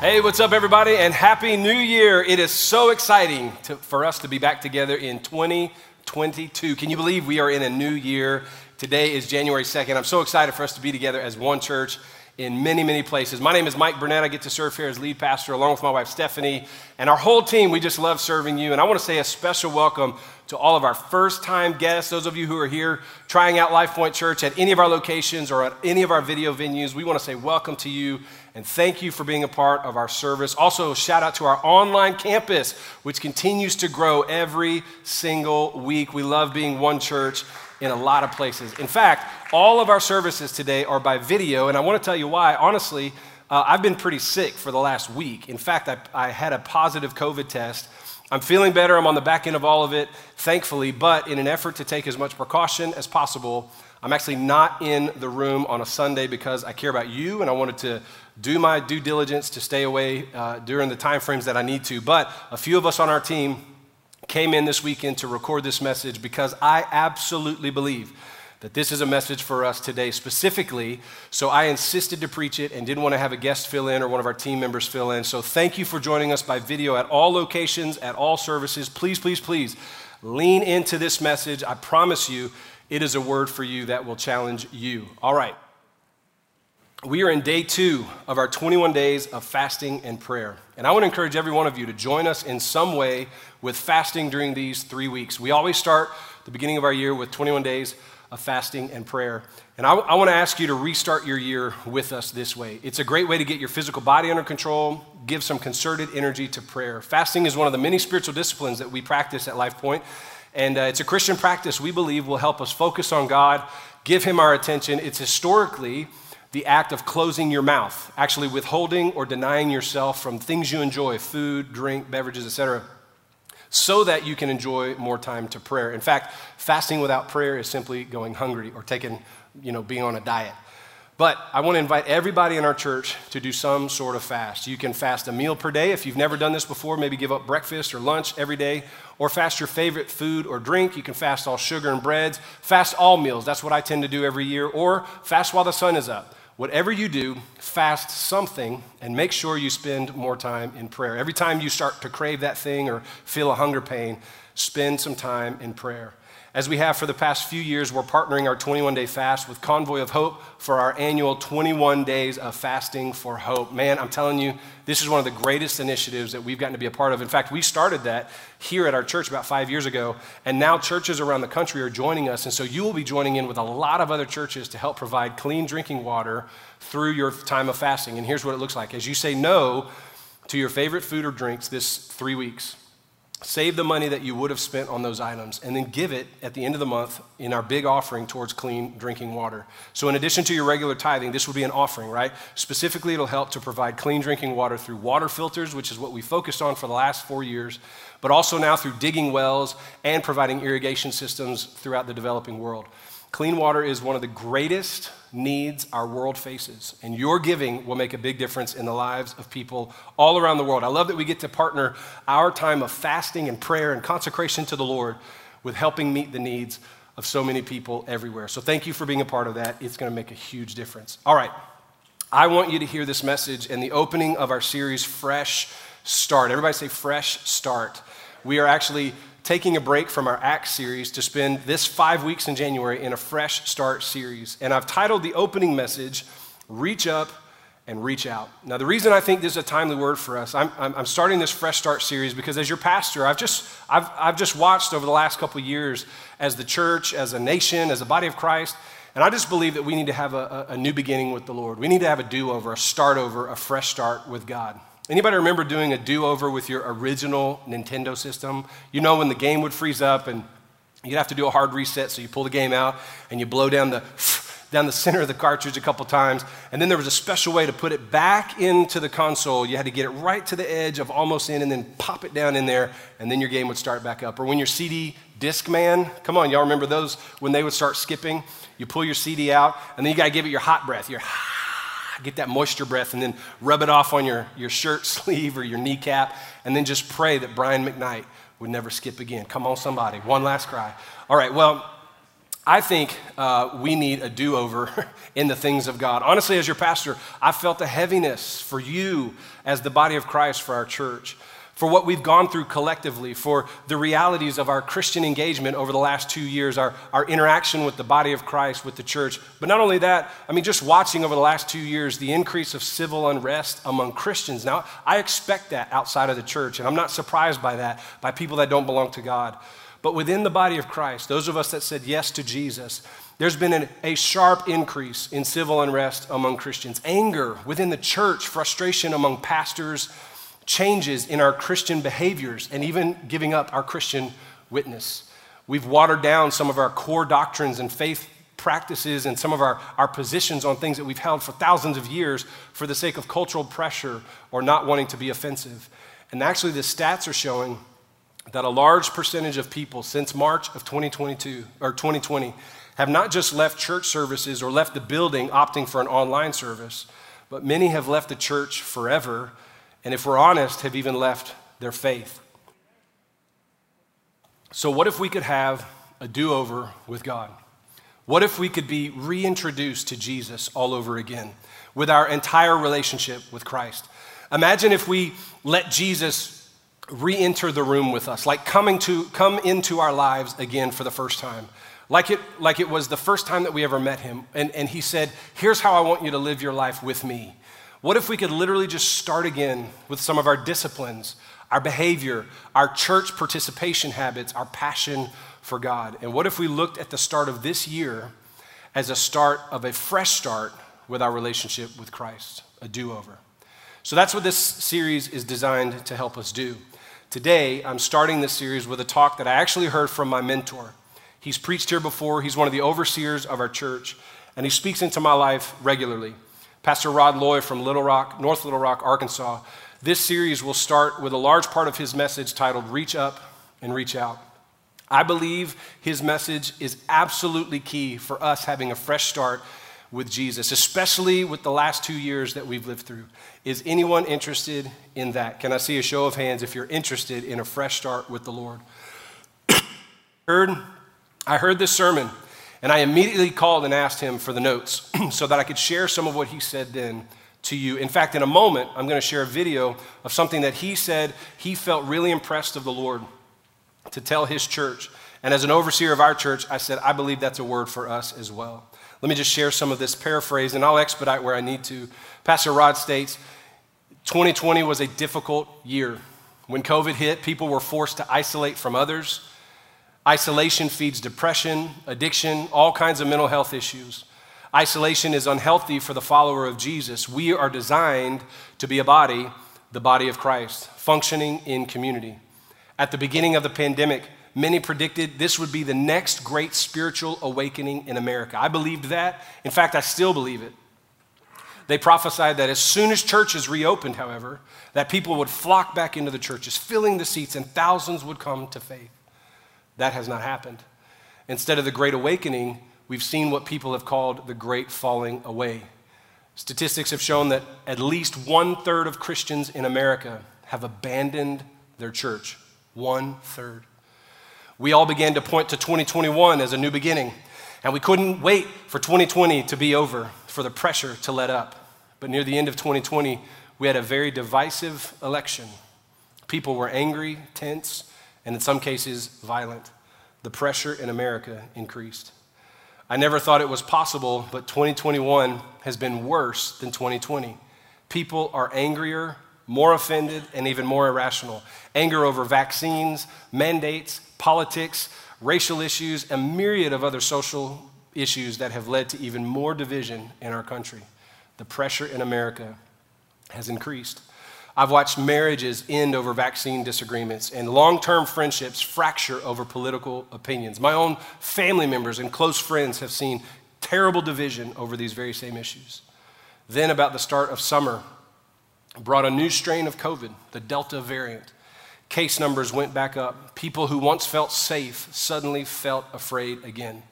Hey, what's up, everybody, and Happy New Year. It is so exciting to, for us to be back together in 2022. Can you believe we are in a new year? Today is January 2nd. I'm so excited for us to be together as one church in many, many places. My name is Mike Burnett. I get to serve here as lead pastor along with my wife Stephanie. And our whole team, we just love serving you. And I want to say a special welcome to all of our first time guests, those of you who are here trying out Life Point Church at any of our locations or at any of our video venues. We want to say welcome to you and thank you for being a part of our service. Also, shout out to our online campus, which continues to grow every single week. We love being one church in a lot of places. In fact, all of our services today are by video, and I want to tell you why. Honestly, uh, I've been pretty sick for the last week. In fact, I, I had a positive COVID test. I'm feeling better. I'm on the back end of all of it, thankfully. But in an effort to take as much precaution as possible, I'm actually not in the room on a Sunday because I care about you and I wanted to do my due diligence to stay away uh, during the time frames that I need to. But a few of us on our team came in this weekend to record this message because I absolutely believe that this is a message for us today specifically. So I insisted to preach it and didn't want to have a guest fill in or one of our team members fill in. So thank you for joining us by video at all locations, at all services. Please, please, please lean into this message. I promise you, it is a word for you that will challenge you. All right. We are in day two of our 21 days of fasting and prayer. And I want to encourage every one of you to join us in some way with fasting during these three weeks. We always start the beginning of our year with 21 days of fasting and prayer. And I, I want to ask you to restart your year with us this way. It's a great way to get your physical body under control, give some concerted energy to prayer. Fasting is one of the many spiritual disciplines that we practice at Life Point, And uh, it's a Christian practice we believe will help us focus on God, give Him our attention. It's historically the act of closing your mouth, actually withholding or denying yourself from things you enjoy, food, drink, beverages, etc., so that you can enjoy more time to prayer. In fact, fasting without prayer is simply going hungry or taking, you know, being on a diet. But I want to invite everybody in our church to do some sort of fast. You can fast a meal per day if you've never done this before, maybe give up breakfast or lunch every day, or fast your favorite food or drink. You can fast all sugar and breads, fast all meals. That's what I tend to do every year, or fast while the sun is up. Whatever you do, fast something and make sure you spend more time in prayer. Every time you start to crave that thing or feel a hunger pain, spend some time in prayer. As we have for the past few years, we're partnering our 21 day fast with Convoy of Hope for our annual 21 days of fasting for hope. Man, I'm telling you, this is one of the greatest initiatives that we've gotten to be a part of. In fact, we started that here at our church about five years ago, and now churches around the country are joining us. And so you will be joining in with a lot of other churches to help provide clean drinking water through your time of fasting. And here's what it looks like as you say no to your favorite food or drinks this three weeks Save the money that you would have spent on those items and then give it at the end of the month in our big offering towards clean drinking water. So, in addition to your regular tithing, this will be an offering, right? Specifically, it'll help to provide clean drinking water through water filters, which is what we focused on for the last four years, but also now through digging wells and providing irrigation systems throughout the developing world. Clean water is one of the greatest needs our world faces, and your giving will make a big difference in the lives of people all around the world. I love that we get to partner our time of fasting and prayer and consecration to the Lord with helping meet the needs of so many people everywhere. So, thank you for being a part of that. It's going to make a huge difference. All right, I want you to hear this message in the opening of our series, Fresh Start. Everybody say, Fresh Start. We are actually taking a break from our Acts series to spend this five weeks in January in a fresh start series. And I've titled the opening message, Reach Up and Reach Out. Now, the reason I think this is a timely word for us, I'm, I'm, starting this fresh start series because as your pastor, I've just, I've, I've just watched over the last couple years as the church, as a nation, as a body of Christ. And I just believe that we need to have a, a, a new beginning with the Lord. We need to have a do over, a start over, a fresh start with God. Anybody remember doing a do-over with your original Nintendo system? You know when the game would freeze up and you'd have to do a hard reset, so you pull the game out and you blow down the down the center of the cartridge a couple times, and then there was a special way to put it back into the console. You had to get it right to the edge of almost in and then pop it down in there, and then your game would start back up. Or when your CD Discman, come on, y'all remember those when they would start skipping? You pull your CD out, and then you gotta give it your hot breath. Your get that moisture breath and then rub it off on your, your shirt sleeve or your kneecap and then just pray that Brian McKnight would never skip again. Come on, somebody. One last cry. All right, well, I think uh, we need a do over in the things of God. Honestly, as your pastor, I felt a heaviness for you as the body of Christ for our church for what we've gone through collectively, for the realities of our Christian engagement over the last two years, our, our interaction with the body of Christ, with the church. But not only that, I mean, just watching over the last two years the increase of civil unrest among Christians. Now, I expect that outside of the church, and I'm not surprised by that, by people that don't belong to God. But within the body of Christ, those of us that said yes to Jesus, there's been an, a sharp increase in civil unrest among Christians, anger within the church, frustration among pastors changes in our Christian behaviors and even giving up our Christian witness. We've watered down some of our core doctrines and faith practices and some of our, our positions on things that we've held for thousands of years for the sake of cultural pressure or not wanting to be offensive. And actually, the stats are showing that a large percentage of people since March of 2022 or 2020 have not just left church services or left the building opting for an online service, but many have left the church forever and if we're honest, have even left their faith. So, what if we could have a do over with God? What if we could be reintroduced to Jesus all over again with our entire relationship with Christ? Imagine if we let Jesus re enter the room with us, like coming to come into our lives again for the first time. Like it, like it was the first time that we ever met him. And, and he said, Here's how I want you to live your life with me. What if we could literally just start again with some of our disciplines, our behavior, our church participation habits, our passion for God? And what if we looked at the start of this year as a start of a fresh start with our relationship with Christ, a do over? So that's what this series is designed to help us do. Today, I'm starting this series with a talk that I actually heard from my mentor. He's preached here before, he's one of the overseers of our church, and he speaks into my life regularly. Pastor Rod Loy from Little Rock, North Little Rock, Arkansas. This series will start with a large part of his message titled Reach Up and Reach Out. I believe his message is absolutely key for us having a fresh start with Jesus, especially with the last two years that we've lived through. Is anyone interested in that? Can I see a show of hands if you're interested in a fresh start with the Lord? heard, I heard this sermon and I immediately called and asked him for the notes so that I could share some of what he said then to you. In fact, in a moment, I'm going to share a video of something that he said he felt really impressed of the Lord to tell his church. And as an overseer of our church, I said, I believe that's a word for us as well. Let me just share some of this paraphrase, and I'll expedite where I need to. Pastor Rod states 2020 was a difficult year. When COVID hit, people were forced to isolate from others. Isolation feeds depression, addiction, all kinds of mental health issues. Isolation is unhealthy for the follower of Jesus. We are designed to be a body, the body of Christ, functioning in community. At the beginning of the pandemic, many predicted this would be the next great spiritual awakening in America. I believed that. In fact, I still believe it. They prophesied that as soon as churches reopened, however, that people would flock back into the churches, filling the seats, and thousands would come to faith. That has not happened. Instead of the Great Awakening, we've seen what people have called the Great Falling Away. Statistics have shown that at least one third of Christians in America have abandoned their church. One third. We all began to point to 2021 as a new beginning, and we couldn't wait for 2020 to be over, for the pressure to let up. But near the end of 2020, we had a very divisive election. People were angry, tense, and in some cases, violent. The pressure in America increased. I never thought it was possible, but 2021 has been worse than 2020. People are angrier, more offended, and even more irrational. Anger over vaccines, mandates, politics, racial issues, a myriad of other social issues that have led to even more division in our country. The pressure in America has increased. I've watched marriages end over vaccine disagreements and long term friendships fracture over political opinions. My own family members and close friends have seen terrible division over these very same issues. Then, about the start of summer, brought a new strain of COVID, the Delta variant. Case numbers went back up. People who once felt safe suddenly felt afraid again.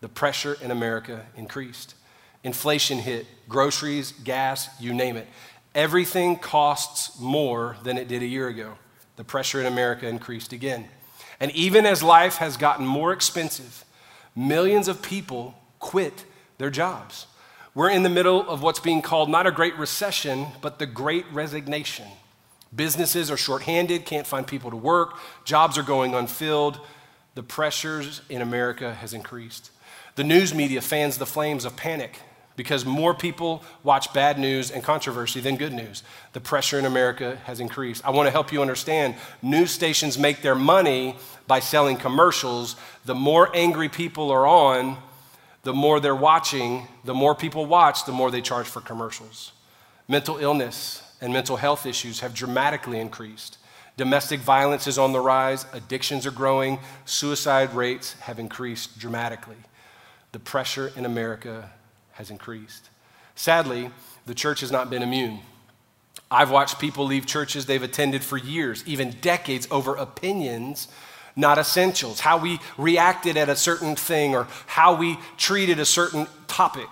The pressure in America increased. Inflation hit, groceries, gas, you name it. Everything costs more than it did a year ago. The pressure in America increased again. And even as life has gotten more expensive, millions of people quit their jobs. We're in the middle of what's being called not a great recession, but the great resignation. Businesses are shorthanded, can't find people to work, jobs are going unfilled. The pressures in America has increased. The news media fans the flames of panic because more people watch bad news and controversy than good news. The pressure in America has increased. I want to help you understand news stations make their money by selling commercials. The more angry people are on, the more they're watching, the more people watch, the more they charge for commercials. Mental illness and mental health issues have dramatically increased. Domestic violence is on the rise, addictions are growing, suicide rates have increased dramatically. The pressure in America has increased. Sadly, the church has not been immune. I've watched people leave churches they've attended for years, even decades, over opinions, not essentials. How we reacted at a certain thing or how we treated a certain topic,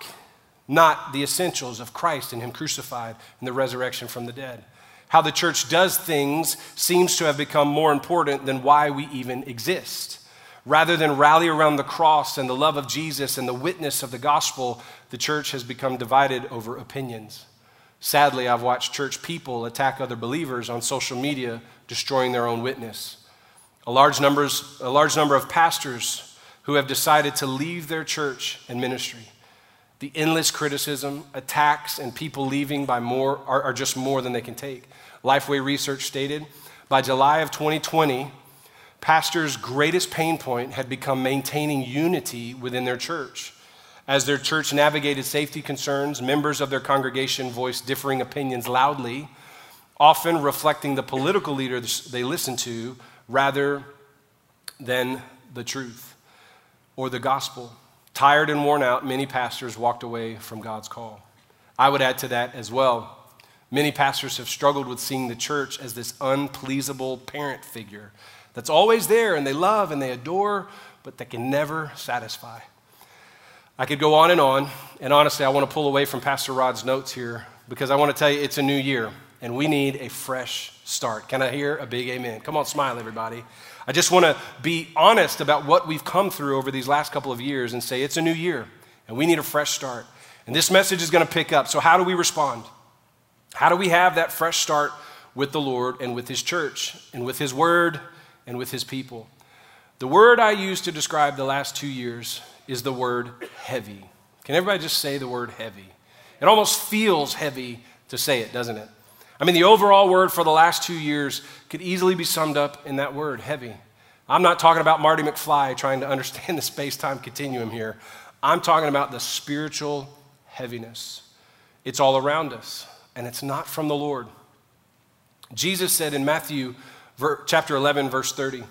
not the essentials of Christ and Him crucified and the resurrection from the dead. How the church does things seems to have become more important than why we even exist. Rather than rally around the cross and the love of Jesus and the witness of the gospel, the church has become divided over opinions. Sadly, I've watched church people attack other believers on social media, destroying their own witness. A large, numbers, a large number of pastors who have decided to leave their church and ministry. The endless criticism, attacks, and people leaving by more are, are just more than they can take. Lifeway Research stated by July of 2020, pastors' greatest pain point had become maintaining unity within their church. As their church navigated safety concerns, members of their congregation voiced differing opinions loudly, often reflecting the political leaders they listened to rather than the truth or the gospel. Tired and worn out, many pastors walked away from God's call. I would add to that as well. Many pastors have struggled with seeing the church as this unpleasable parent figure that's always there and they love and they adore, but that can never satisfy. I could go on and on, and honestly, I want to pull away from Pastor Rod's notes here because I want to tell you it's a new year and we need a fresh start. Can I hear a big amen? Come on, smile, everybody. I just want to be honest about what we've come through over these last couple of years and say it's a new year and we need a fresh start. And this message is going to pick up. So, how do we respond? How do we have that fresh start with the Lord and with His church and with His word and with his people. The word I use to describe the last two years is the word heavy. Can everybody just say the word heavy? It almost feels heavy to say it, doesn't it? I mean, the overall word for the last two years could easily be summed up in that word, heavy. I'm not talking about Marty McFly trying to understand the space time continuum here. I'm talking about the spiritual heaviness. It's all around us, and it's not from the Lord. Jesus said in Matthew chapter 11, verse 30.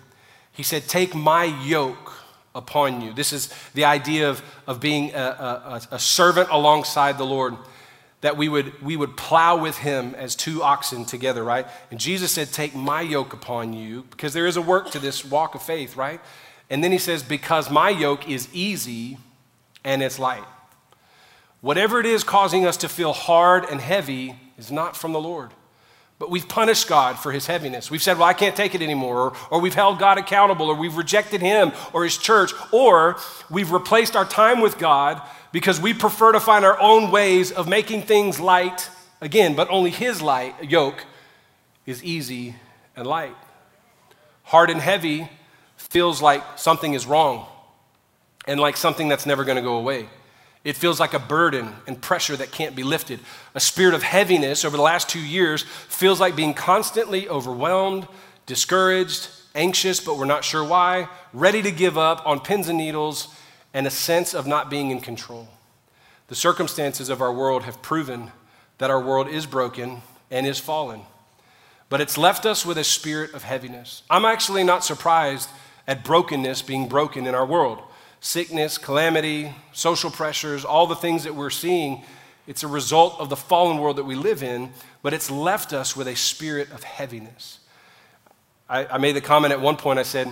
He said, Take my yoke upon you. This is the idea of, of being a, a, a servant alongside the Lord, that we would, we would plow with him as two oxen together, right? And Jesus said, Take my yoke upon you, because there is a work to this walk of faith, right? And then he says, Because my yoke is easy and it's light. Whatever it is causing us to feel hard and heavy is not from the Lord. But we've punished God for his heaviness. We've said, well, I can't take it anymore. Or, or, we've held God accountable, or we've rejected him or his church, or we've replaced our time with God because we prefer to find our own ways of making things light again, but only his light yoke is easy and light. Hard and heavy feels like something is wrong and like something that's never going to go away. It feels like a burden and pressure that can't be lifted. A spirit of heaviness over the last two years feels like being constantly overwhelmed, discouraged, anxious, but we're not sure why, ready to give up on pins and needles, and a sense of not being in control. The circumstances of our world have proven that our world is broken and is fallen. But it's left us with a spirit of heaviness. I'm actually not surprised at brokenness being broken in our world sickness, calamity, social pressures, all the things that we're seeing, it's a result of the fallen world that we live in, but it's left us with a spirit of heaviness. I, I made the comment at one point, I said,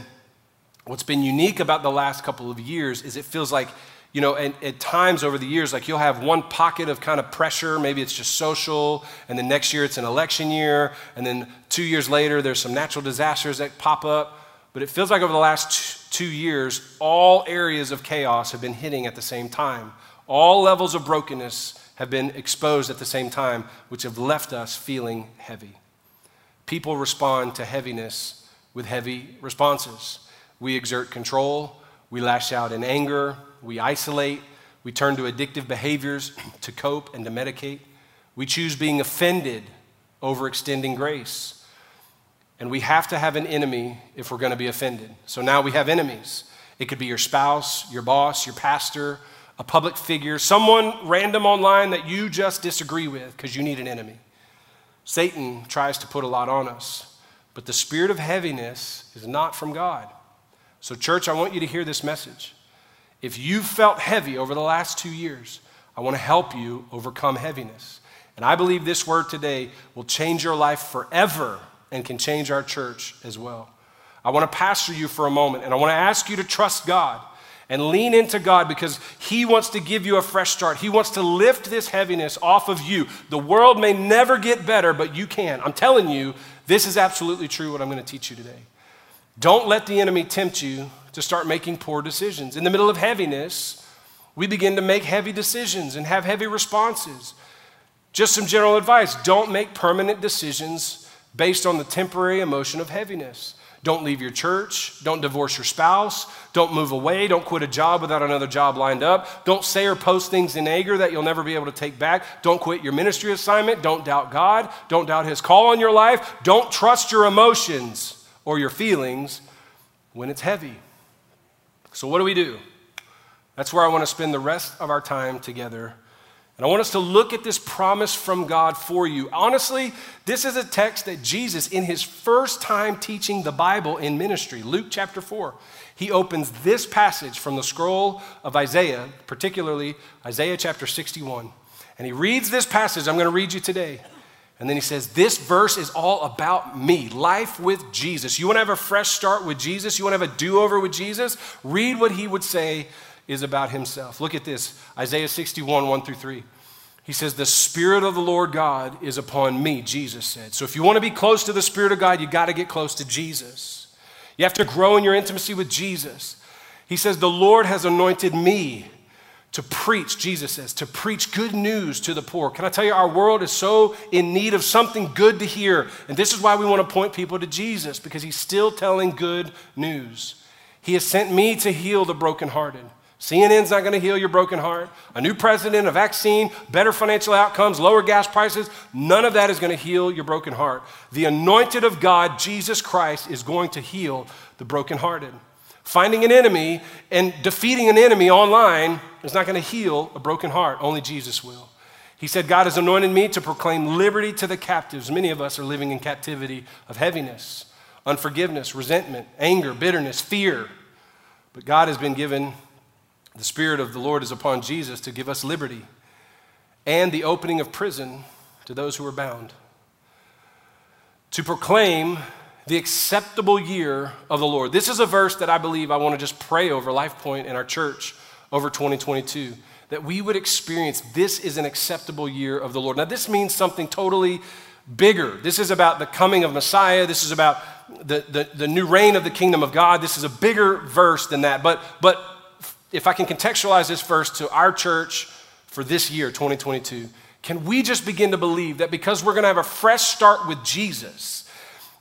What's been unique about the last couple of years is it feels like, you know, and at times over the years, like you'll have one pocket of kind of pressure. Maybe it's just social, and then next year it's an election year, and then two years later there's some natural disasters that pop up. But it feels like over the last two years, all areas of chaos have been hitting at the same time. All levels of brokenness have been exposed at the same time, which have left us feeling heavy. People respond to heaviness with heavy responses. We exert control, we lash out in anger, we isolate, we turn to addictive behaviors to cope and to medicate. We choose being offended over extending grace. And we have to have an enemy if we're going to be offended. So now we have enemies. It could be your spouse, your boss, your pastor, a public figure, someone random online that you just disagree with because you need an enemy. Satan tries to put a lot on us, but the spirit of heaviness is not from God. So, church, I want you to hear this message. If you've felt heavy over the last two years, I want to help you overcome heaviness. And I believe this word today will change your life forever and can change our church as well. I want to pastor you for a moment, and I want to ask you to trust God and lean into God because He wants to give you a fresh start. He wants to lift this heaviness off of you. The world may never get better, but you can. I'm telling you, this is absolutely true what I'm going to teach you today. Don't let the enemy tempt you to start making poor decisions. In the middle of heaviness, we begin to make heavy decisions and have heavy responses. Just some general advice don't make permanent decisions based on the temporary emotion of heaviness. Don't leave your church. Don't divorce your spouse. Don't move away. Don't quit a job without another job lined up. Don't say or post things in anger that you'll never be able to take back. Don't quit your ministry assignment. Don't doubt God. Don't doubt His call on your life. Don't trust your emotions or your feelings when it's heavy. So, what do we do? That's where I want to spend the rest of our time together and I want us to look at this promise from God for you. Honestly, this is a text that Jesus, in his first time teaching the Bible in ministry, Luke chapter 4, he opens this passage from the scroll of Isaiah, particularly Isaiah chapter 61. And he reads this passage I'm going to read you today. And then he says, This verse is all about me, life with Jesus. You want to have a fresh start with Jesus? You want to have a do over with Jesus? Read what he would say is about himself. Look at this Isaiah 61, 1 through 3. He says, The Spirit of the Lord God is upon me, Jesus said. So if you want to be close to the Spirit of God, you got to get close to Jesus. You have to grow in your intimacy with Jesus. He says, The Lord has anointed me to preach, Jesus says, to preach good news to the poor. Can I tell you, our world is so in need of something good to hear. And this is why we want to point people to Jesus, because he's still telling good news. He has sent me to heal the brokenhearted CNN's not going to heal your broken heart. A new president, a vaccine, better financial outcomes, lower gas prices, none of that is going to heal your broken heart. The anointed of God, Jesus Christ, is going to heal the brokenhearted. Finding an enemy and defeating an enemy online is not going to heal a broken heart. Only Jesus will. He said, God has anointed me to proclaim liberty to the captives. Many of us are living in captivity of heaviness, unforgiveness, resentment, anger, bitterness, fear. But God has been given the Spirit of the Lord is upon Jesus to give us liberty and the opening of prison to those who are bound. To proclaim the acceptable year of the Lord. This is a verse that I believe I want to just pray over Life Point in our church over 2022 that we would experience this is an acceptable year of the Lord. Now, this means something totally bigger. This is about the coming of Messiah. This is about the, the, the new reign of the kingdom of God. This is a bigger verse than that. But, but if I can contextualize this verse to our church for this year, 2022, can we just begin to believe that because we're going to have a fresh start with Jesus,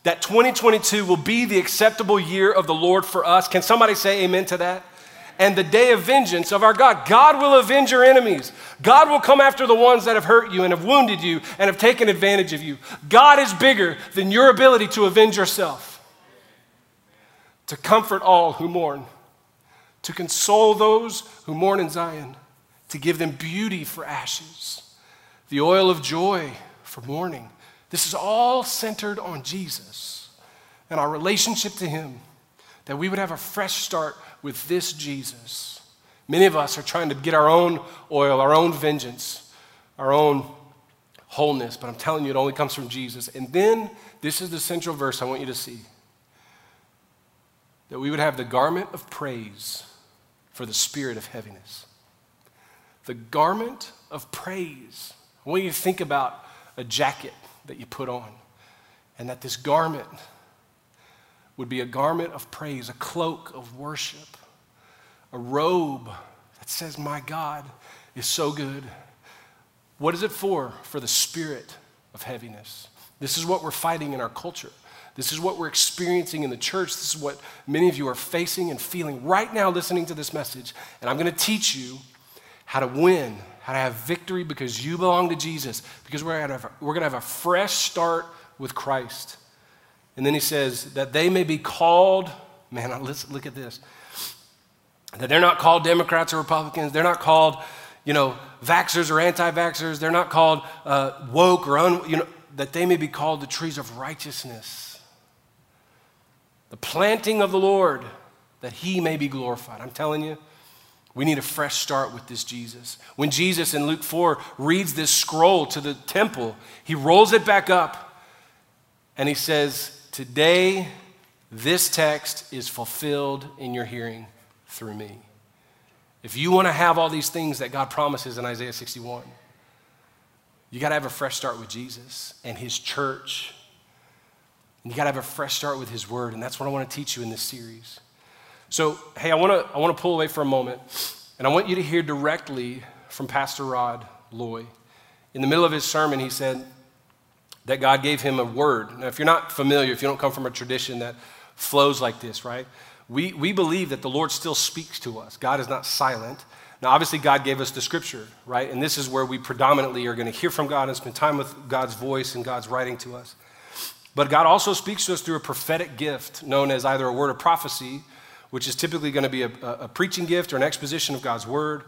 that 2022 will be the acceptable year of the Lord for us? Can somebody say amen to that? and the day of vengeance of our God. God will avenge your enemies. God will come after the ones that have hurt you and have wounded you and have taken advantage of you. God is bigger than your ability to avenge yourself, to comfort all who mourn to console those who mourn in Zion, to give them beauty for ashes, the oil of joy for mourning. This is all centered on Jesus and our relationship to Him, that we would have a fresh start with this Jesus. Many of us are trying to get our own oil, our own vengeance, our own wholeness, but I'm telling you, it only comes from Jesus. And then, this is the central verse I want you to see that we would have the garment of praise for the spirit of heaviness. The garment of praise. When you to think about a jacket that you put on, and that this garment would be a garment of praise, a cloak of worship, a robe that says, My God is so good. What is it for? For the spirit of heaviness. This is what we're fighting in our culture. This is what we're experiencing in the church. This is what many of you are facing and feeling right now listening to this message. And I'm going to teach you how to win, how to have victory because you belong to Jesus, because we're going to have a, to have a fresh start with Christ. And then he says that they may be called, man, look at this, that they're not called Democrats or Republicans. They're not called, you know, vaxxers or anti vaxxers. They're not called uh, woke or un, you know, that they may be called the trees of righteousness. The planting of the Lord, that he may be glorified. I'm telling you, we need a fresh start with this Jesus. When Jesus in Luke 4 reads this scroll to the temple, he rolls it back up and he says, Today, this text is fulfilled in your hearing through me. If you want to have all these things that God promises in Isaiah 61, you got to have a fresh start with Jesus and his church. And you got to have a fresh start with his word. And that's what I want to teach you in this series. So, hey, I want to I want to pull away for a moment. And I want you to hear directly from Pastor Rod Loy. In the middle of his sermon, he said that God gave him a word. Now, if you're not familiar, if you don't come from a tradition that flows like this, right? We, we believe that the Lord still speaks to us. God is not silent. Now, obviously, God gave us the scripture, right? And this is where we predominantly are going to hear from God and spend time with God's voice and God's writing to us. But God also speaks to us through a prophetic gift known as either a word of prophecy, which is typically going to be a, a preaching gift or an exposition of God's word,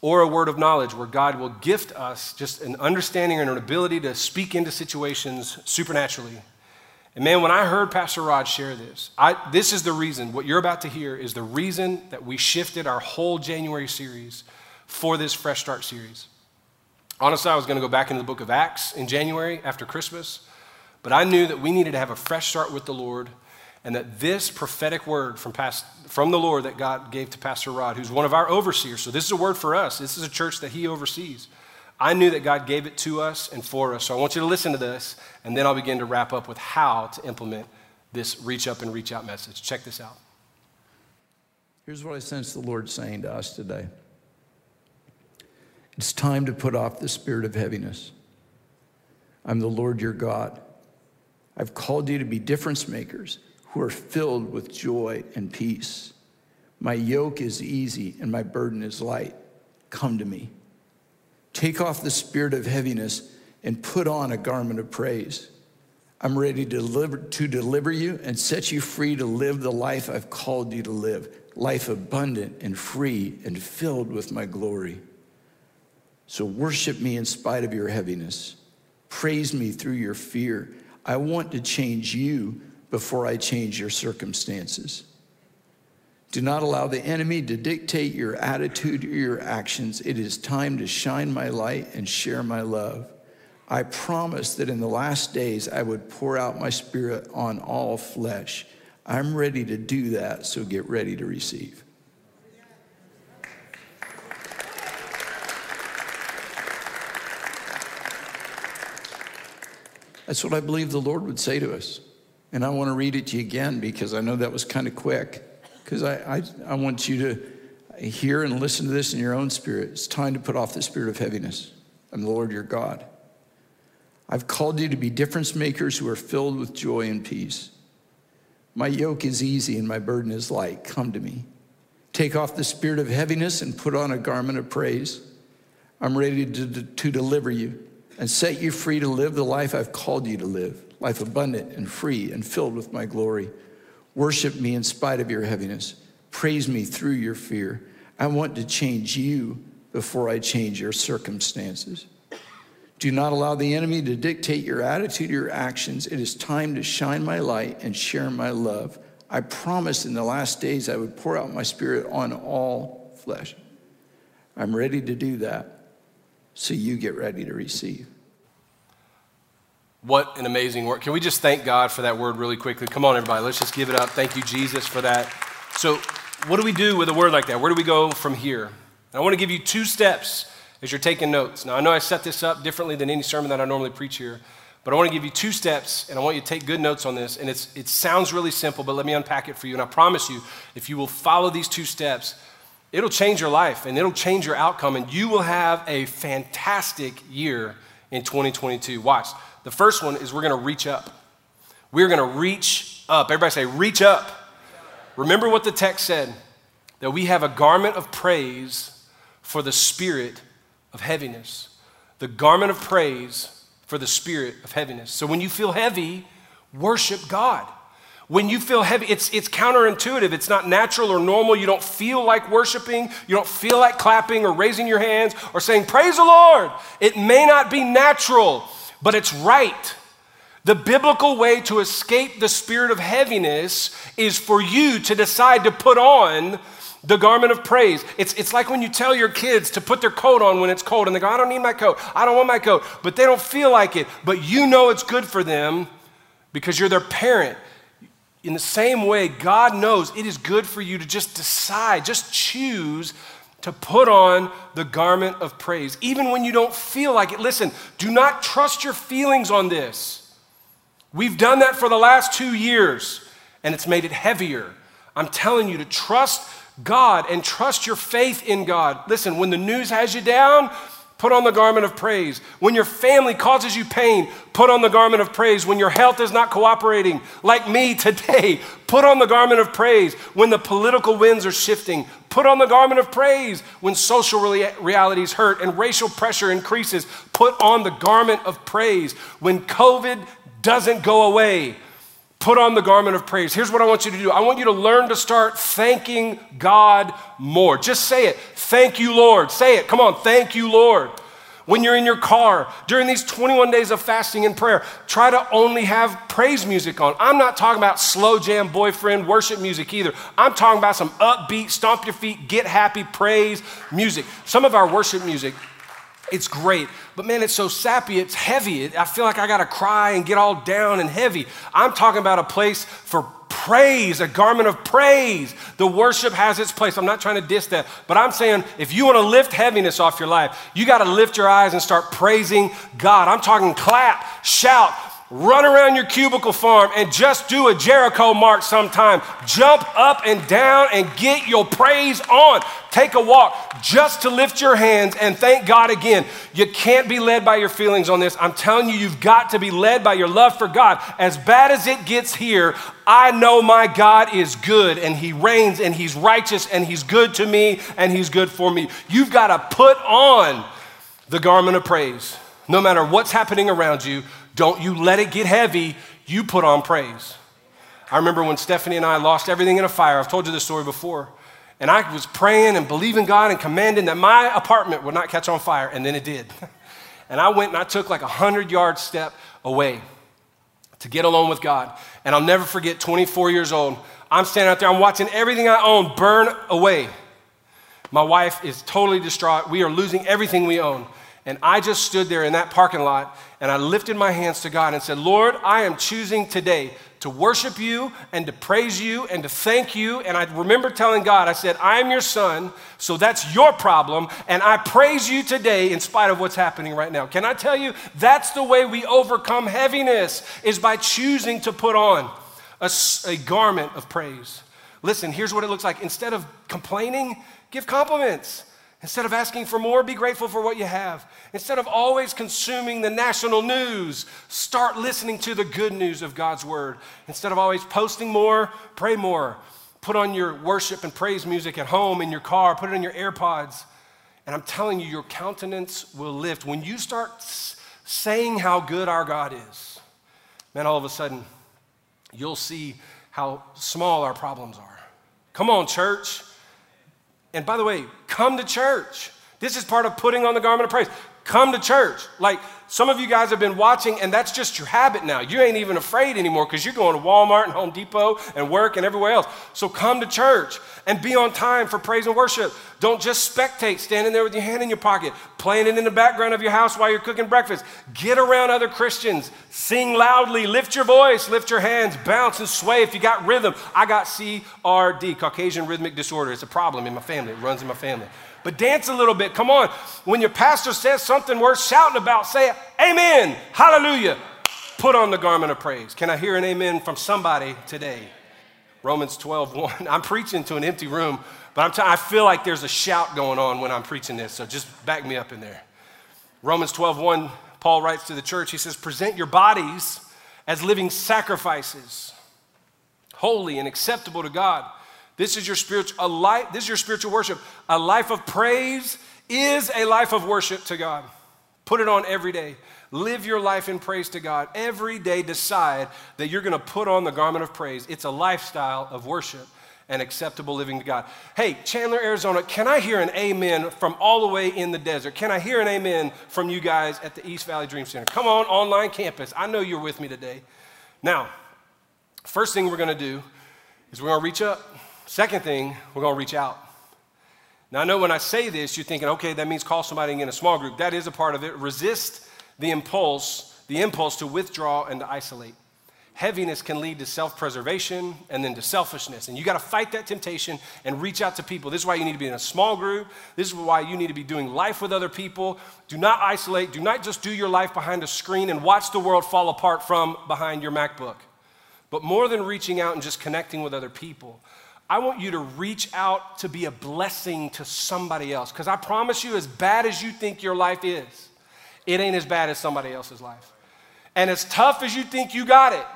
or a word of knowledge where God will gift us just an understanding and an ability to speak into situations supernaturally. And man, when I heard Pastor Rod share this, I, this is the reason, what you're about to hear is the reason that we shifted our whole January series for this Fresh Start series. Honestly, I was going to go back into the book of Acts in January after Christmas, but I knew that we needed to have a fresh start with the Lord and that this prophetic word from, past, from the Lord that God gave to Pastor Rod, who's one of our overseers, so this is a word for us, this is a church that he oversees. I knew that God gave it to us and for us. So I want you to listen to this, and then I'll begin to wrap up with how to implement this reach up and reach out message. Check this out. Here's what I sense the Lord saying to us today It's time to put off the spirit of heaviness. I'm the Lord your God. I've called you to be difference makers who are filled with joy and peace. My yoke is easy and my burden is light. Come to me. Take off the spirit of heaviness and put on a garment of praise. I'm ready to deliver, to deliver you and set you free to live the life I've called you to live life abundant and free and filled with my glory. So worship me in spite of your heaviness. Praise me through your fear. I want to change you before I change your circumstances. Do not allow the enemy to dictate your attitude or your actions. It is time to shine my light and share my love. I promised that in the last days I would pour out my spirit on all flesh. I'm ready to do that, so get ready to receive. That's what I believe the Lord would say to us. And I want to read it to you again because I know that was kind of quick because I, I, I want you to hear and listen to this in your own spirit. It's time to put off the spirit of heaviness. I'm the Lord your God. I've called you to be difference makers who are filled with joy and peace. My yoke is easy and my burden is light. Come to me. Take off the spirit of heaviness and put on a garment of praise. I'm ready to, to, to deliver you and set you free to live the life I've called you to live life abundant and free and filled with my glory. Worship me in spite of your heaviness. Praise me through your fear. I want to change you before I change your circumstances. Do not allow the enemy to dictate your attitude your actions. It is time to shine my light and share my love. I promised in the last days I would pour out my spirit on all flesh. I'm ready to do that, so you get ready to receive. What an amazing word. Can we just thank God for that word really quickly? Come on, everybody. Let's just give it up. Thank you, Jesus, for that. So, what do we do with a word like that? Where do we go from here? I want to give you two steps as you're taking notes. Now, I know I set this up differently than any sermon that I normally preach here, But I want to give you two steps, and I want you to take good notes on this. And it's, it sounds really simple, but let me unpack it for you. And I promise you, if you will follow these two steps, it'll change your life and it'll change your outcome, and you will have a fantastic year in 2022. Watch. The first one is we're going to reach up. We're going to reach up. Everybody say, reach up. Remember what the text said that we have a garment of praise for the spirit of heaviness. The garment of praise for the spirit of heaviness. So when you feel heavy, worship God. When you feel heavy, it's, it's counterintuitive. It's not natural or normal. You don't feel like worshiping. You don't feel like clapping or raising your hands or saying, Praise the Lord. It may not be natural, but it's right. The biblical way to escape the spirit of heaviness is for you to decide to put on the garment of praise. It's, it's like when you tell your kids to put their coat on when it's cold and they go, I don't need my coat. I don't want my coat. But they don't feel like it. But you know it's good for them because you're their parent. In the same way, God knows it is good for you to just decide, just choose to put on the garment of praise, even when you don't feel like it. Listen, do not trust your feelings on this. We've done that for the last two years, and it's made it heavier. I'm telling you to trust God and trust your faith in God. Listen, when the news has you down, put on the garment of praise. When your family causes you pain, put on the garment of praise. When your health is not cooperating, like me today, put on the garment of praise. When the political winds are shifting, put on the garment of praise. When social realities hurt and racial pressure increases, put on the garment of praise. When COVID doesn't go away, Put on the garment of praise. Here's what I want you to do I want you to learn to start thanking God more. Just say it. Thank you, Lord. Say it. Come on. Thank you, Lord. When you're in your car, during these 21 days of fasting and prayer, try to only have praise music on. I'm not talking about slow jam boyfriend worship music either. I'm talking about some upbeat, stomp your feet, get happy, praise music. Some of our worship music it's great. But man, it's so sappy, it's heavy. I feel like I got to cry and get all down and heavy. I'm talking about a place for praise, a garment of praise. The worship has its place. I'm not trying to diss that, but I'm saying if you want to lift heaviness off your life, you got to lift your eyes and start praising God. I'm talking clap, shout, run around your cubicle farm and just do a Jericho march sometime. Jump up and down and get your praise on. Take a walk just to lift your hands and thank God again. You can't be led by your feelings on this. I'm telling you, you've got to be led by your love for God. As bad as it gets here, I know my God is good and He reigns and He's righteous and He's good to me and He's good for me. You've got to put on the garment of praise. No matter what's happening around you, don't you let it get heavy. You put on praise. I remember when Stephanie and I lost everything in a fire. I've told you this story before. And I was praying and believing God and commanding that my apartment would not catch on fire, and then it did. and I went and I took like a 100 yard step away to get alone with God. And I'll never forget 24 years old. I'm standing out there, I'm watching everything I own burn away. My wife is totally distraught. We are losing everything we own. And I just stood there in that parking lot and I lifted my hands to God and said, Lord, I am choosing today to worship you and to praise you and to thank you. And I remember telling God, I said, I am your son, so that's your problem. And I praise you today in spite of what's happening right now. Can I tell you, that's the way we overcome heaviness, is by choosing to put on a, a garment of praise. Listen, here's what it looks like. Instead of complaining, give compliments. Instead of asking for more, be grateful for what you have. Instead of always consuming the national news, start listening to the good news of God's word. Instead of always posting more, pray more. Put on your worship and praise music at home, in your car, put it in your AirPods. And I'm telling you, your countenance will lift. When you start saying how good our God is, man, all of a sudden, you'll see how small our problems are. Come on, church. And by the way, come to church. This is part of putting on the garment of praise. Come to church. Like some of you guys have been watching, and that's just your habit now. You ain't even afraid anymore because you're going to Walmart and Home Depot and work and everywhere else. So come to church and be on time for praise and worship. Don't just spectate, standing there with your hand in your pocket, playing it in the background of your house while you're cooking breakfast. Get around other Christians. Sing loudly. Lift your voice. Lift your hands. Bounce and sway if you got rhythm. I got CRD, Caucasian Rhythmic Disorder. It's a problem in my family. It runs in my family but dance a little bit. Come on. When your pastor says something worth shouting about, say, Amen, Hallelujah. Put on the garment of praise. Can I hear an amen from somebody today? Romans 12, 1. I'm preaching to an empty room, but I'm t- I feel like there's a shout going on when I'm preaching this, so just back me up in there. Romans 12, 1, Paul writes to the church, he says, Present your bodies as living sacrifices, holy and acceptable to God. This is your spiritual a life, this is your spiritual worship. A life of praise is a life of worship to God. Put it on every day. Live your life in praise to God. Every day decide that you're going to put on the garment of praise. It's a lifestyle of worship and acceptable living to God. Hey, Chandler, Arizona, can I hear an amen from all the way in the desert? Can I hear an amen from you guys at the East Valley Dream Center? Come on, online campus. I know you're with me today. Now, first thing we're going to do is we're going to reach up. Second thing, we're going to reach out. Now, I know when I say this, you're thinking, okay, that means call somebody in a small group. That is a part of it. Resist the impulse, the impulse to withdraw and to isolate. Heaviness can lead to self preservation and then to selfishness. And you got to fight that temptation and reach out to people. This is why you need to be in a small group. This is why you need to be doing life with other people. Do not isolate. Do not just do your life behind a screen and watch the world fall apart from behind your MacBook. But more than reaching out and just connecting with other people, I want you to reach out to be a blessing to somebody else. Because I promise you, as bad as you think your life is, it ain't as bad as somebody else's life. And as tough as you think you got it,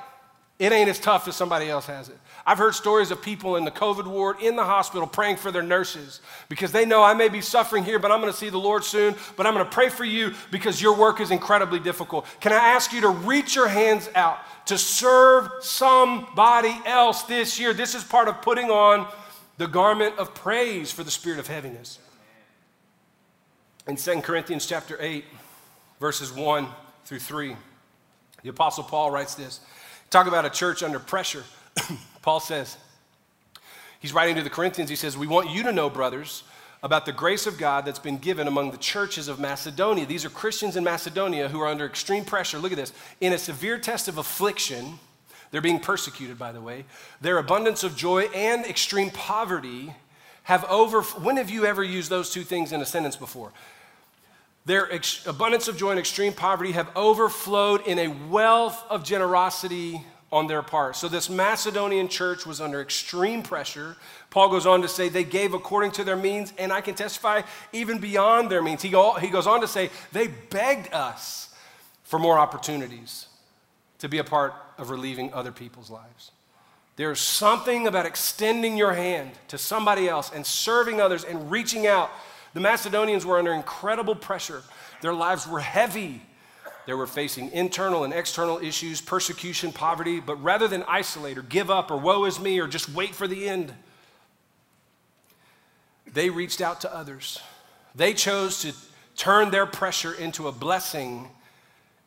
it ain't as tough as somebody else has it. I've heard stories of people in the COVID ward in the hospital praying for their nurses because they know I may be suffering here, but I'm going to see the Lord soon. But I'm going to pray for you because your work is incredibly difficult. Can I ask you to reach your hands out to serve somebody else this year? This is part of putting on the garment of praise for the spirit of heaviness. In 2 Corinthians chapter 8, verses 1 through 3, the Apostle Paul writes this. Talk about a church under pressure. Paul says, he's writing to the Corinthians, he says, We want you to know, brothers, about the grace of God that's been given among the churches of Macedonia. These are Christians in Macedonia who are under extreme pressure. Look at this. In a severe test of affliction, they're being persecuted, by the way, their abundance of joy and extreme poverty have over. When have you ever used those two things in a sentence before? Their ex- abundance of joy and extreme poverty have overflowed in a wealth of generosity on their part. So, this Macedonian church was under extreme pressure. Paul goes on to say they gave according to their means, and I can testify even beyond their means. He, go, he goes on to say they begged us for more opportunities to be a part of relieving other people's lives. There's something about extending your hand to somebody else and serving others and reaching out. The Macedonians were under incredible pressure, their lives were heavy. They were facing internal and external issues, persecution, poverty, but rather than isolate or give up or woe is me or just wait for the end, they reached out to others. They chose to turn their pressure into a blessing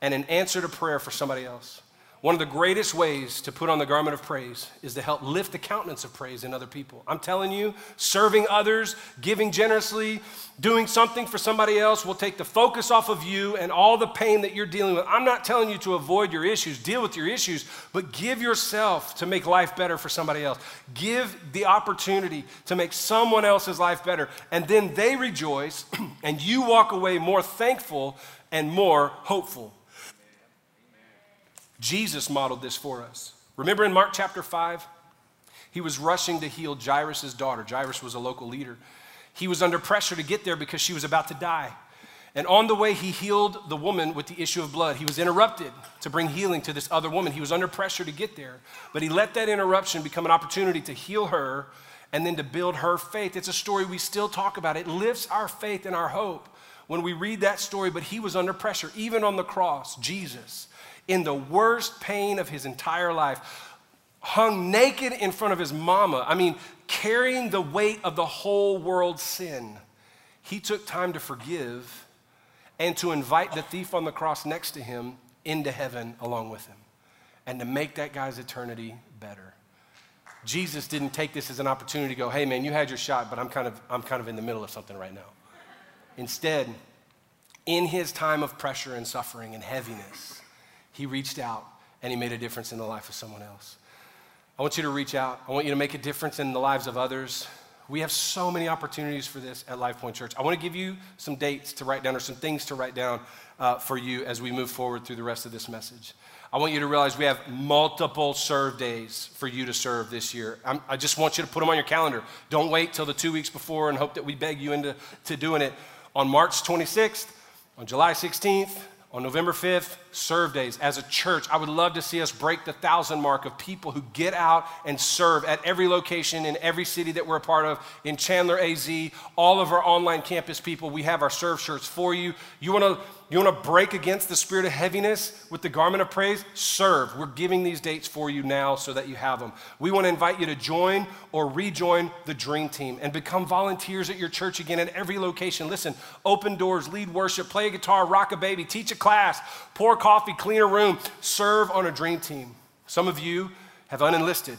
and an answer to prayer for somebody else. One of the greatest ways to put on the garment of praise is to help lift the countenance of praise in other people. I'm telling you, serving others, giving generously, doing something for somebody else will take the focus off of you and all the pain that you're dealing with. I'm not telling you to avoid your issues, deal with your issues, but give yourself to make life better for somebody else. Give the opportunity to make someone else's life better. And then they rejoice, and you walk away more thankful and more hopeful. Jesus modeled this for us. Remember in Mark chapter 5? He was rushing to heal Jairus' daughter. Jairus was a local leader. He was under pressure to get there because she was about to die. And on the way, he healed the woman with the issue of blood. He was interrupted to bring healing to this other woman. He was under pressure to get there, but he let that interruption become an opportunity to heal her and then to build her faith. It's a story we still talk about. It lifts our faith and our hope when we read that story, but he was under pressure, even on the cross, Jesus in the worst pain of his entire life, hung naked in front of his mama. I mean, carrying the weight of the whole world's sin. He took time to forgive and to invite the thief on the cross next to him into heaven along with him and to make that guy's eternity better. Jesus didn't take this as an opportunity to go, hey man, you had your shot, but I'm kind of, I'm kind of in the middle of something right now. Instead, in his time of pressure and suffering and heaviness, he reached out and he made a difference in the life of someone else. I want you to reach out. I want you to make a difference in the lives of others. We have so many opportunities for this at Life Point Church. I want to give you some dates to write down or some things to write down uh, for you as we move forward through the rest of this message. I want you to realize we have multiple serve days for you to serve this year. I'm, i just want you to put them on your calendar. Don't wait till the two weeks before and hope that we beg you into to doing it. On March 26th, on July 16th, on November 5th, serve days. As a church, I would love to see us break the thousand mark of people who get out and serve at every location in every city that we're a part of. In Chandler, AZ, all of our online campus people, we have our serve shirts for you. You want to you want to break against the spirit of heaviness with the garment of praise? Serve. We're giving these dates for you now so that you have them. We want to invite you to join or rejoin the Dream Team and become volunteers at your church again at every location. Listen, open doors, lead worship, play a guitar, rock a baby, teach a class, pour coffee, clean a room, serve on a Dream Team. Some of you have unenlisted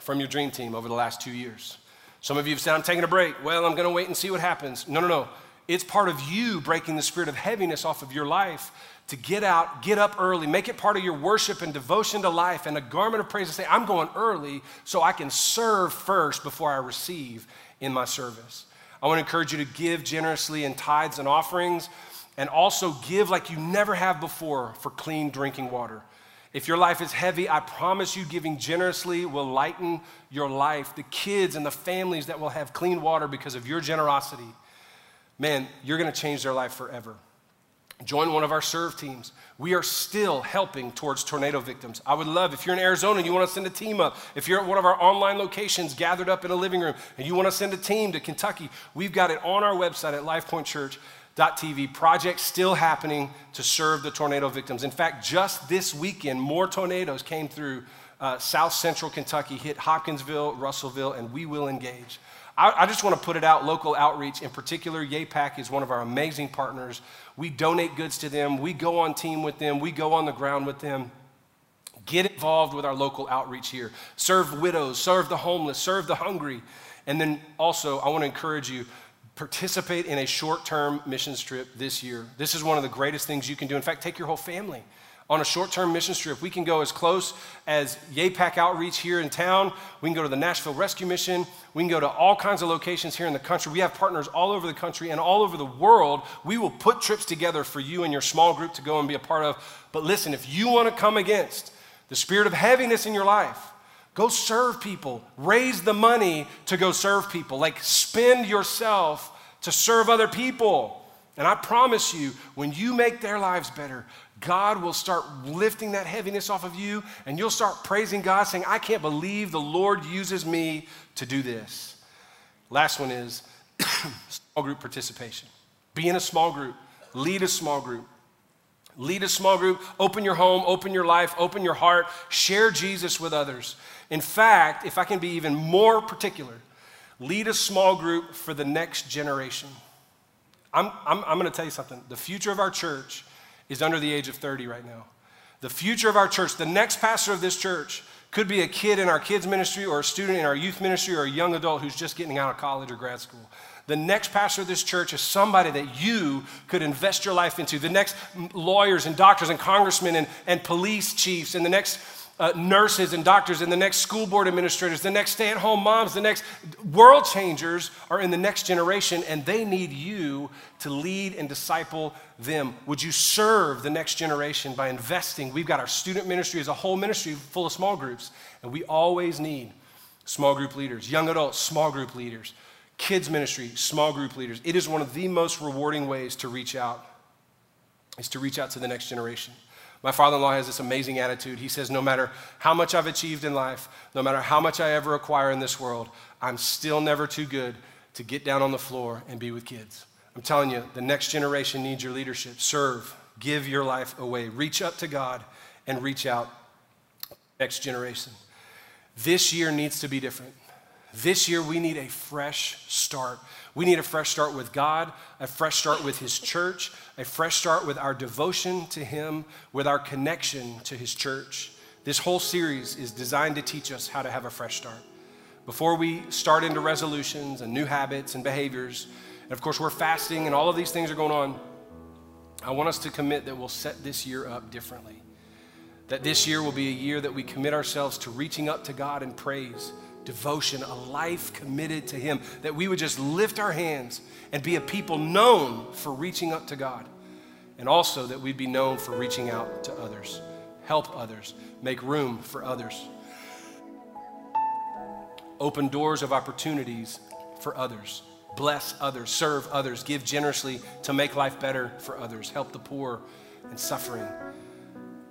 from your Dream Team over the last two years. Some of you have said, I'm taking a break. Well, I'm going to wait and see what happens. No, no, no. It's part of you breaking the spirit of heaviness off of your life to get out, get up early, make it part of your worship and devotion to life and a garment of praise to say, I'm going early so I can serve first before I receive in my service. I want to encourage you to give generously in tithes and offerings and also give like you never have before for clean drinking water. If your life is heavy, I promise you, giving generously will lighten your life. The kids and the families that will have clean water because of your generosity man, you're to change their life forever. Join one of our serve teams. We are still helping towards tornado victims. I would love if you're in Arizona and you want to send a team up, if you're at one of our online locations gathered up in a living room and you want to send a team to Kentucky, we've got it on our website at lifepointchurch.tv. Project still happening to serve the tornado victims. In fact, just this weekend, more tornadoes came through uh, south central Kentucky, hit Hopkinsville, Russellville, and we will engage. I, I just want to put it out local outreach. In particular, YAPAC is one of our amazing partners. We donate goods to them, we go on team with them, we go on the ground with them. Get involved with our local outreach here. Serve widows, serve the homeless, serve the hungry. And then also, I want to encourage you participate in a short term missions trip this year. This is one of the greatest things you can do. In fact, take your whole family on a short term mission trip. We can go as close as YAPAC Outreach here in town. We can go to the Nashville Rescue Mission. We can go to all kinds of locations here in the country. We have partners all over the country and all over the world. We will put trips together for you and your small group to go and be a part of. But listen, if you want to come against the spirit of heaviness in your life, go serve people. Raise the money to go serve people. Like spend yourself to serve other people. And I promise you, when you make their lives better, God will start lifting that heaviness off of you, and you'll start praising God, saying, I can't believe the Lord uses me to do this. Last one is small group participation. Be in a small group, lead a small group. Lead a small group, open your home, open your life, open your heart, share Jesus with others. In fact, if I can be even more particular, lead a small group for the next generation. I'm, I'm, I'm going to tell you something. The future of our church is under the age of 30 right now. The future of our church, the next pastor of this church, could be a kid in our kids' ministry or a student in our youth ministry or a young adult who's just getting out of college or grad school. The next pastor of this church is somebody that you could invest your life into. The next lawyers and doctors and congressmen and, and police chiefs and the next uh, nurses and doctors and the next school board administrators, the next stay at home moms, the next world changers are in the next generation, and they need you to lead and disciple them. Would you serve the next generation by investing? We've got our student ministry as a whole ministry full of small groups, and we always need small group leaders, young adults, small group leaders, kids ministry, small group leaders. It is one of the most rewarding ways to reach out, is to reach out to the next generation. My father in law has this amazing attitude. He says, No matter how much I've achieved in life, no matter how much I ever acquire in this world, I'm still never too good to get down on the floor and be with kids. I'm telling you, the next generation needs your leadership. Serve, give your life away, reach up to God and reach out next generation. This year needs to be different. This year, we need a fresh start. We need a fresh start with God, a fresh start with His church, a fresh start with our devotion to Him, with our connection to His church. This whole series is designed to teach us how to have a fresh start. Before we start into resolutions and new habits and behaviors, and of course, we're fasting and all of these things are going on, I want us to commit that we'll set this year up differently. That this year will be a year that we commit ourselves to reaching up to God in praise devotion, a life committed to Him, that we would just lift our hands and be a people known for reaching up to God, and also that we'd be known for reaching out to others, help others, make room for others, open doors of opportunities for others, bless others, serve others, give generously to make life better for others, help the poor and suffering,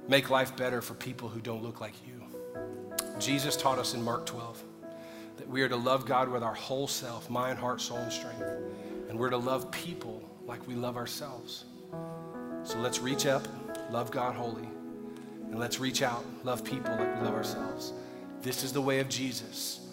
make life better for people who don't look like you. Jesus taught us in Mark 12 that we are to love God with our whole self, mind, heart, soul, and strength. And we're to love people like we love ourselves. So let's reach up, love God wholly, and let's reach out, love people like we love ourselves. This is the way of Jesus.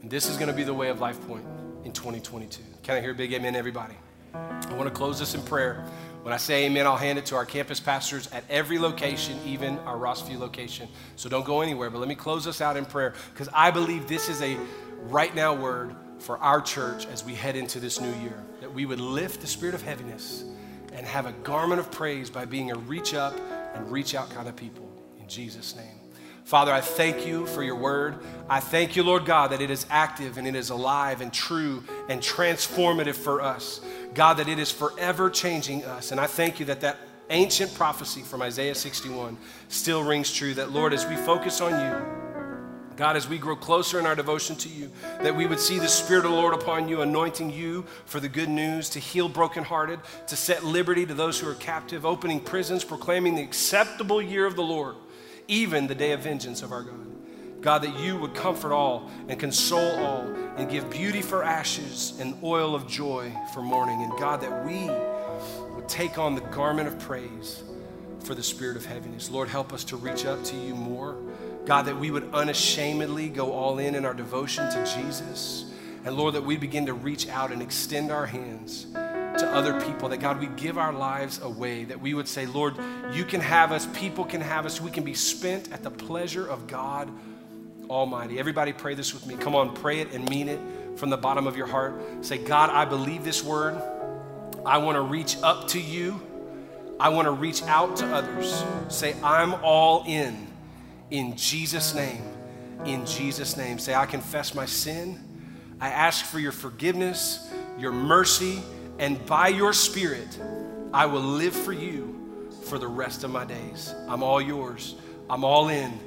And this is going to be the way of Life Point in 2022. Can I hear a big amen, everybody? I want to close this in prayer. When I say amen, I'll hand it to our campus pastors at every location, even our Rossview location. So don't go anywhere, but let me close us out in prayer because I believe this is a right now word for our church as we head into this new year. That we would lift the spirit of heaviness and have a garment of praise by being a reach up and reach out kind of people. In Jesus' name. Father, I thank you for your word. I thank you, Lord God, that it is active and it is alive and true and transformative for us. God, that it is forever changing us. And I thank you that that ancient prophecy from Isaiah 61 still rings true. That, Lord, as we focus on you, God, as we grow closer in our devotion to you, that we would see the Spirit of the Lord upon you, anointing you for the good news, to heal brokenhearted, to set liberty to those who are captive, opening prisons, proclaiming the acceptable year of the Lord, even the day of vengeance of our God. God, that you would comfort all and console all and give beauty for ashes and oil of joy for mourning. And God, that we would take on the garment of praise for the spirit of heaviness. Lord, help us to reach up to you more. God, that we would unashamedly go all in in our devotion to Jesus. And Lord, that we begin to reach out and extend our hands to other people, that God, we give our lives away, that we would say, Lord, you can have us, people can have us, we can be spent at the pleasure of God Almighty. Everybody pray this with me. Come on, pray it and mean it from the bottom of your heart. Say, God, I believe this word. I want to reach up to you. I want to reach out to others. Say, I'm all in. In Jesus' name. In Jesus' name. Say, I confess my sin. I ask for your forgiveness, your mercy, and by your Spirit, I will live for you for the rest of my days. I'm all yours. I'm all in.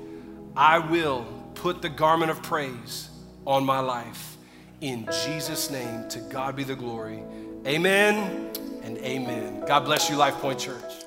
I will put the garment of praise on my life. In Jesus' name, to God be the glory. Amen and amen. God bless you, Life Point Church.